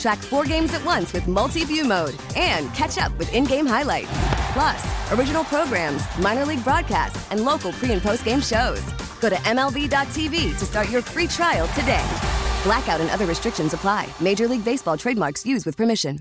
Track four games at once with multi view mode and catch up with in game highlights. Plus, original programs, minor league broadcasts, and local pre and post game shows. Go to MLB.tv to start your free trial today. Blackout and other restrictions apply. Major League Baseball trademarks used with permission.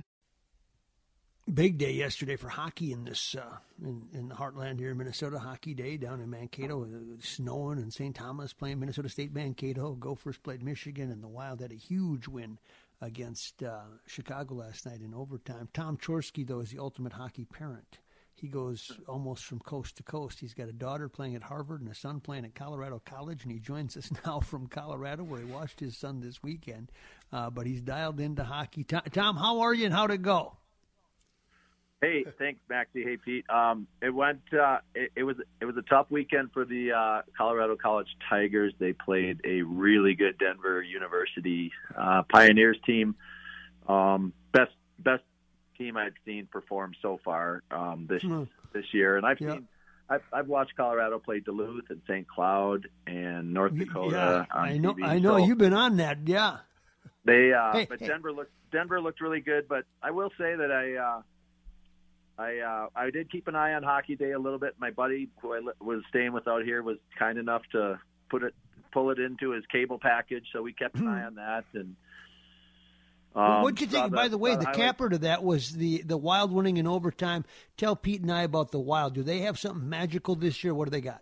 Big day yesterday for hockey in this uh, in, in the heartland here in Minnesota. Hockey day down in Mankato, uh, snowing, and St. Thomas playing Minnesota State Mankato. Gophers played Michigan, and the Wild had a huge win against uh, Chicago last night in overtime. Tom Chorske, though, is the ultimate hockey parent. He goes almost from coast to coast. He's got a daughter playing at Harvard and a son playing at Colorado College, and he joins us now from Colorado, where he watched his son this weekend. Uh, but he's dialed into hockey. Tom, how are you, and how'd it go? Hey, thanks, Maxie. Hey, Pete. Um, it went. Uh, it, it, was. It was a tough weekend for the uh, Colorado College Tigers. They played a really good Denver University uh, Pioneers team. Um, best best team I've seen perform so far um, this hmm. this year, and I've seen. I've, I've watched Colorado play Duluth and St. Cloud and North Dakota. Yeah, I know. TV. I know so you've been on that. Yeah. They. Uh, hey, but hey. Denver looked. Denver looked really good. But I will say that I. I uh, I did keep an eye on Hockey Day a little bit. My buddy who I was staying with out here was kind enough to put it pull it into his cable package, so we kept an eye on that. And um, what did you think? The, by the way, the, the capper to that was the the Wild winning in overtime. Tell Pete and I about the Wild. Do they have something magical this year? What do they got?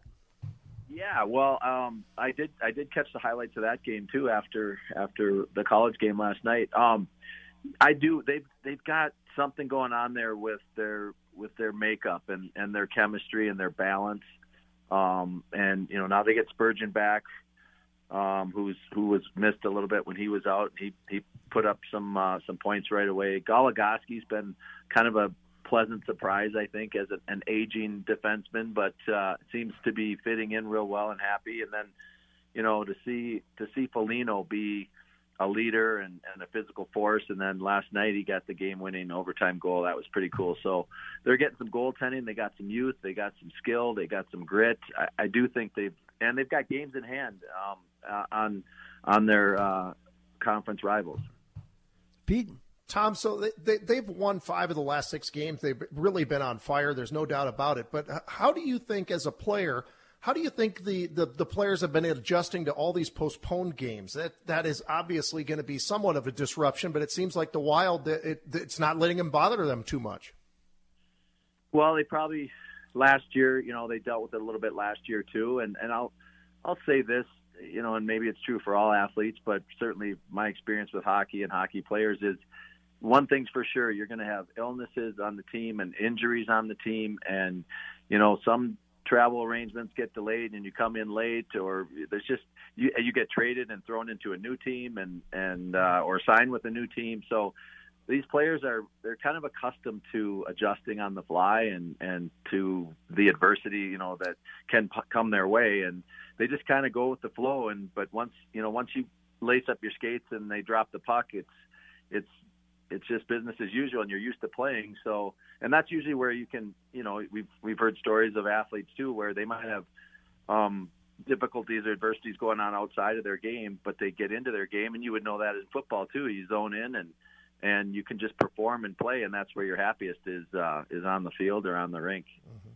Yeah, well, um, I did. I did catch the highlights of that game too after after the college game last night. Um, I do. They've they've got something going on there with their with their makeup and and their chemistry and their balance. Um, and you know now they get Spurgeon back, um, who's who was missed a little bit when he was out. He he put up some uh, some points right away. Goligoski's been kind of a pleasant surprise, I think, as a, an aging defenseman, but uh, seems to be fitting in real well and happy. And then, you know, to see to see Foligno be a leader and, and a physical force. And then last night he got the game-winning overtime goal. That was pretty cool. So they're getting some goaltending. They got some youth. They got some skill. They got some grit. I, I do think they've and they've got games in hand um, uh, on on their uh, conference rivals. Pete. Tom, so they, they, have won five of the last six games. They've really been on fire. There's no doubt about it. But how do you think, as a player, how do you think the, the, the, players have been adjusting to all these postponed games? That that is obviously going to be somewhat of a disruption, but it seems like the Wild it, it's not letting them bother them too much. Well, they probably last year, you know, they dealt with it a little bit last year too, and and I'll I'll say this, you know, and maybe it's true for all athletes, but certainly my experience with hockey and hockey players is one thing's for sure, you're going to have illnesses on the team and injuries on the team, and you know, some travel arrangements get delayed and you come in late or there's just you you get traded and thrown into a new team and and uh, or sign with a new team. So these players are they're kind of accustomed to adjusting on the fly and and to the adversity you know that can p- come their way. And they just kind of go with the flow. And but once you know once you lace up your skates and they drop the puck it's it's it's just business as usual and you're used to playing. So and that's usually where you can you know we've we've heard stories of athletes too where they might have um difficulties or adversities going on outside of their game but they get into their game and you would know that in football too. You zone in and and you can just perform and play and that's where your happiest is uh is on the field or on the rink. Mm-hmm.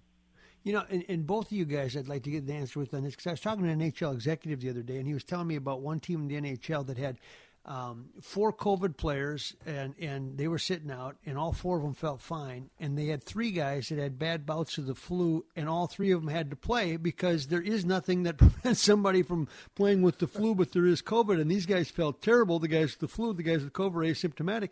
You know, and, and, both of you guys, I'd like to get the answer with on this because I was talking to an NHL executive the other day, and he was telling me about one team in the NHL that had um, four COVID players, and, and they were sitting out, and all four of them felt fine. And they had three guys that had bad bouts of the flu, and all three of them had to play because there is nothing that prevents somebody from playing with the flu, but there is COVID. And these guys felt terrible. The guys with the flu, the guys with COVID asymptomatic.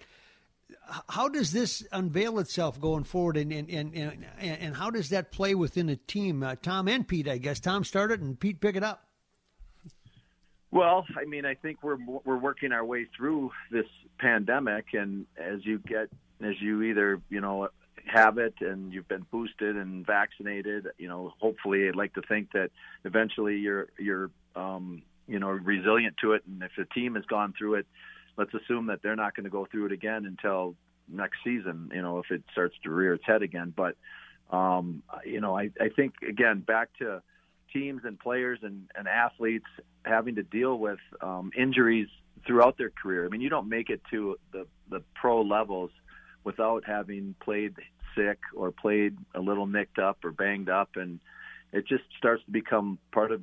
How does this unveil itself going forward, and and, and, and, and how does that play within a team? Uh, Tom and Pete, I guess. Tom started, and Pete pick it up. Well, I mean, I think we're we're working our way through this pandemic, and as you get, as you either you know have it and you've been boosted and vaccinated, you know, hopefully, I'd like to think that eventually you're you're um, you know resilient to it, and if the team has gone through it, let's assume that they're not going to go through it again until next season. You know, if it starts to rear its head again, but um, you know, I I think again back to teams and players and, and athletes having to deal with um, injuries throughout their career. I mean, you don't make it to the, the pro levels without having played sick or played a little nicked up or banged up. And it just starts to become part of,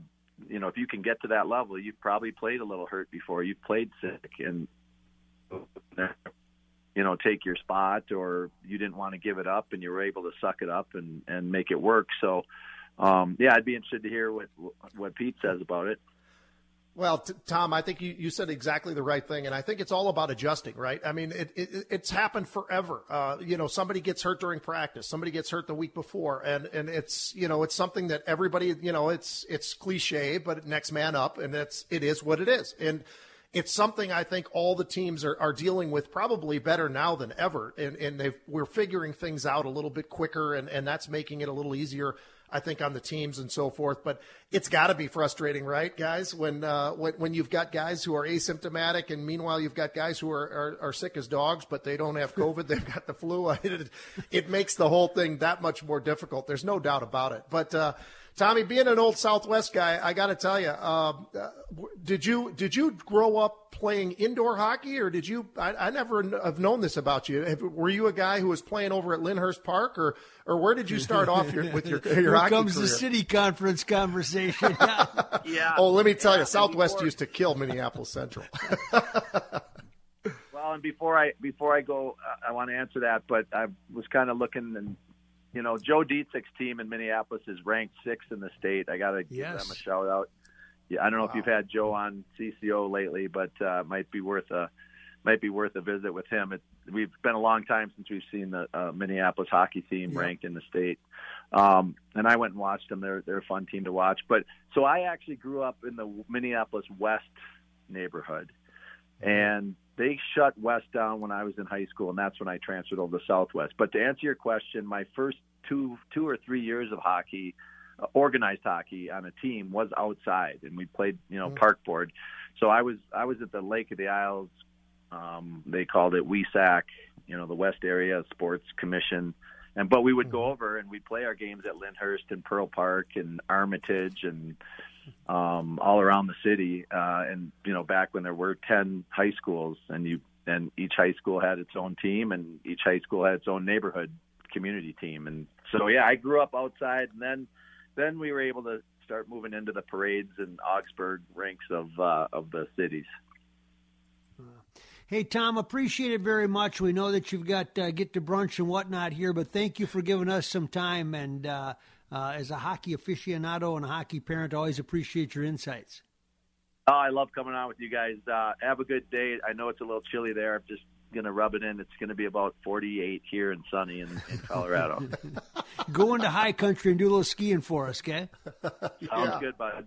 you know, if you can get to that level, you've probably played a little hurt before. You've played sick and, you know, take your spot or you didn't want to give it up and you were able to suck it up and, and make it work. So, um, yeah, I'd be interested to hear what what Pete says about it. Well, t- Tom, I think you, you said exactly the right thing, and I think it's all about adjusting, right? I mean, it, it it's happened forever. Uh, you know, somebody gets hurt during practice, somebody gets hurt the week before, and and it's you know it's something that everybody you know it's it's cliche, but next man up, and it's it is what it is, and it's something I think all the teams are, are dealing with probably better now than ever, and and they we're figuring things out a little bit quicker, and and that's making it a little easier I think on the teams and so forth. But it's got to be frustrating, right, guys? When, uh, when when you've got guys who are asymptomatic, and meanwhile you've got guys who are, are, are sick as dogs, but they don't have COVID, they've got the flu. It, it, makes the whole thing that much more difficult. There's no doubt about it. But uh, Tommy, being an old Southwest guy, I got to tell you, um, uh, did you did you grow up playing indoor hockey, or did you? I, I never have known this about you. Have, were you a guy who was playing over at Lynnhurst Park, or or where did you start off your, with your, your Here hockey comes career? the city conference conversation. yeah. Oh, let me tell yeah, you, Southwest before, used to kill Minneapolis Central. well, and before I before I go, I want to answer that, but I was kind of looking and you know, Joe Dietzik's team in Minneapolis is ranked sixth in the state. I got to give yes. them a shout out. Yeah, I don't know wow. if you've had Joe on CCO lately, but uh, might be worth a might be worth a visit with him. It, we've been a long time since we've seen the uh, Minneapolis hockey team yeah. ranked in the state, um, and I went and watched them. They're they're a fun team to watch. But so I actually grew up in the Minneapolis West neighborhood, and they shut West down when I was in high school, and that's when I transferred over to Southwest. But to answer your question, my first two two or three years of hockey, uh, organized hockey on a team was outside, and we played you know mm-hmm. park board. So I was I was at the Lake of the Isles. Um, they called it WESAC, you know, the West Area Sports Commission. And but we would go over and we'd play our games at Lynnhurst and Pearl Park and Armitage and um, all around the city. Uh, and you know, back when there were ten high schools, and you and each high school had its own team, and each high school had its own neighborhood community team. And so, yeah, I grew up outside, and then then we were able to start moving into the parades and Augsburg ranks of uh, of the cities. Hey Tom, appreciate it very much. We know that you've got uh, get to brunch and whatnot here, but thank you for giving us some time. And uh, as a hockey aficionado and a hockey parent, I always appreciate your insights. Oh, I love coming on with you guys. Uh, have a good day. I know it's a little chilly there. I'm just gonna rub it in. It's gonna be about 48 here and sunny in, in Colorado. Go into high country and do a little skiing for us, okay? Sounds yeah. good, bud.